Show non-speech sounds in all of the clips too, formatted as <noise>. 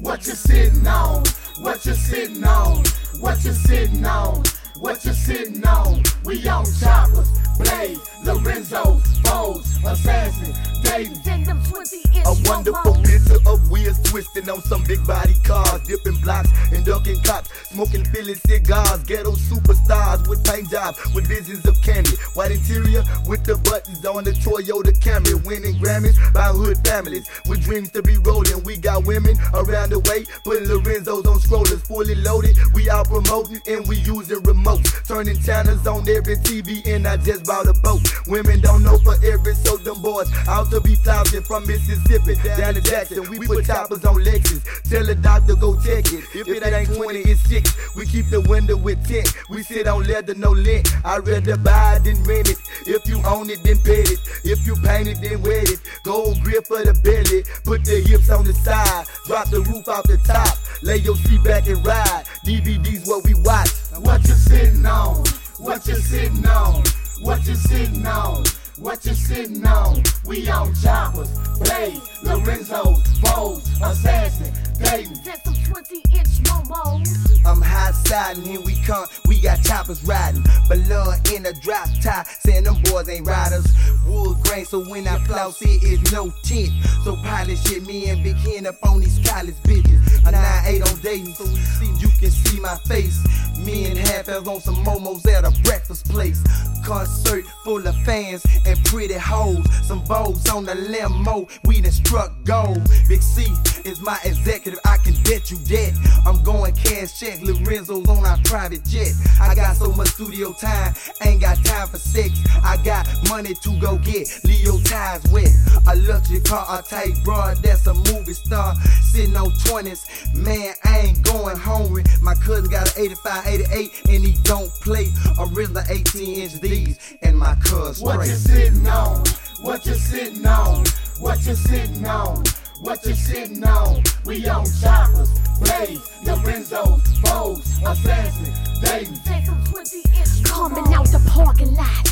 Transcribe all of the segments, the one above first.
What you sitting on? What you sitting on? What you sitting on? What you sitting on? We on choppers, Blaze, Lorenzo's, Foes, Assassin. A wonderful picture of wheels twisting on some big body cars, dipping blocks and ducking cops, smoking Philly cigars, ghetto superstars with paint jobs, with visions of candy, white interior with the buttons on the Toyota Camry, winning Grammys by hood families with dreams to be rolling. We got women around the way, putting Lorenzo's on strollers, fully loaded. We out promoting and we using remotes, turning channels on every TV, and I just bought a boat. Women don't know for every, so them boys out to be flouncing from Mississippi down to Jackson. We put choppers on Lexus. Tell the doctor go check it. If it ain't 20, it's 6. We keep the window with 10. We sit on leather, no lint. I rather buy it than rent it. If you own it, then pay it. If you paint it, then wet it. Gold grip for the belly. Put the hips on the side. Drop the roof off the top. Lay your seat back and ride. DVD's what we watch. What you sitting on? What you sitting on? What you sitting on? What you sitting on? We on choppers, Blaze, Lorenzo's, Foes, Assassin, Dayton. That's some 20 inch momos. I'm high siding, here we come. We got choppers riding. Blood in a drop top, saying them boys ain't riders. Wood grain, so when I flouse it, it's no tint. So pilot shit, me and Big Hen up on these college bitches. A 9-8 on Dayton, so we see you can see my face. Me and half as on some momos at a breakfast place. Concert full of fans and pretty hoes. Some bows on the limo, we done struck gold. Big C is my executive, I can bet you that. I'm going cash check, Lorenzo's on our private jet. I got so much studio time, ain't got time for sex. I got money to go get Leo ties wet. A luxury car, a tight broad, that's a movie star. Sitting on 20s, man, I ain't going hungry. My cousin got an 85, 88, and he don't play. Original 18 inch D's, and my cuz What you straight. sitting on? What you sitting on? What you sitting on? What you sitting on? We on choppers, Blaze, Lorenzo's, Foes, Assassin, Dayton. That's some 20 inch Coming out the parking lot.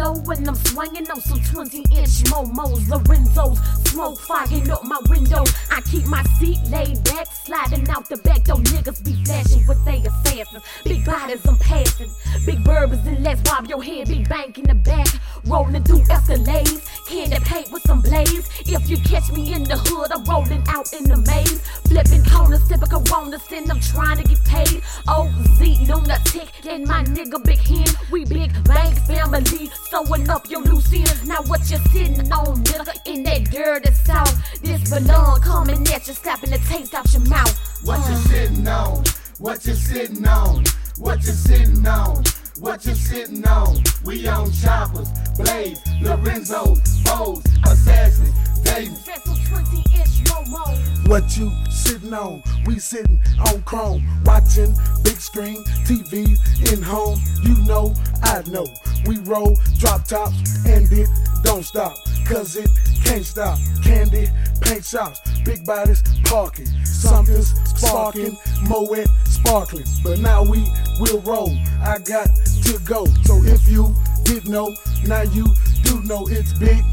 Flow when I'm swinging on some 20 inch momos. Lorenzo's smoke fogging up my window. I keep my seat laid back, sliding out the back. Those niggas be flashing with they assassins. Big bodies I'm passing. Big bourbons and let's bob your head. Big bank in the back, rolling through escalades. Candy paint with some blaze. If you catch me in the hood, I'm rolling out in the maze. Flipping corners, sipping coronas, and I'm trying to get paid. OZ lunatic and my nigga Big Hen. We big bang family, sewing up your loose ends. Now what you sitting on, nigga, in that dirty south? This belong coming at you, slapping the taste out your mouth. What you uh. sitting on? What you sitting on? What you sitting on? What you sitting on? We on choppers, blades, Lorenzo's, Foes, Assassin, Dayton. That's some 20 inch momos. What you sitting on? We sitting on Chrome, watching big screen TV in home. You know, I know. We roll drop tops and it don't stop, cause it can't stop. Candy, paint shops, big bodies parking. Something's sparking, Moet sparkling. But now we will roll. I got to go. So if you didn't know, now you do know it's big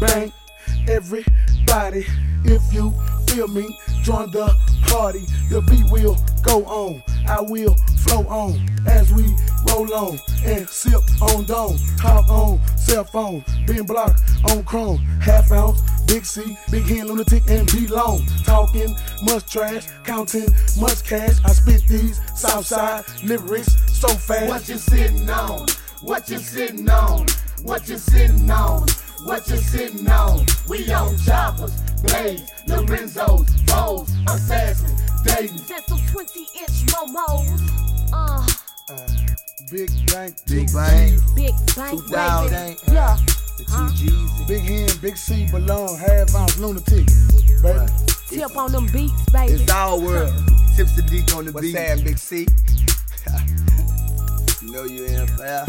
bang. Everybody, if you feel me, join the party. The beat will go on. I will flow on as we roll on and sip on dome. Hop on cell phone, being blocked on chrome. Half ounce, big C, big hand lunatic and be long. Talking much trash, counting much cash. I spit these Southside lyrics so fast. What you sitting on? What you sitting on? What you sitting on? What you sitting on? We on choppers, Blaze, Lorenzo's, Foes, Assassin, Dayton. That's some 20 inch momos. Uh, Big bang, Big two bang. G's, big bang, Two thousand, baby. Yeah. The two G's. Big hand, big C, belong, half ounce lunatic, baby. Tip on them beats, baby. It's our world. Tips the deep on the What's beat. that, Big C? <laughs> You know you ain't fair.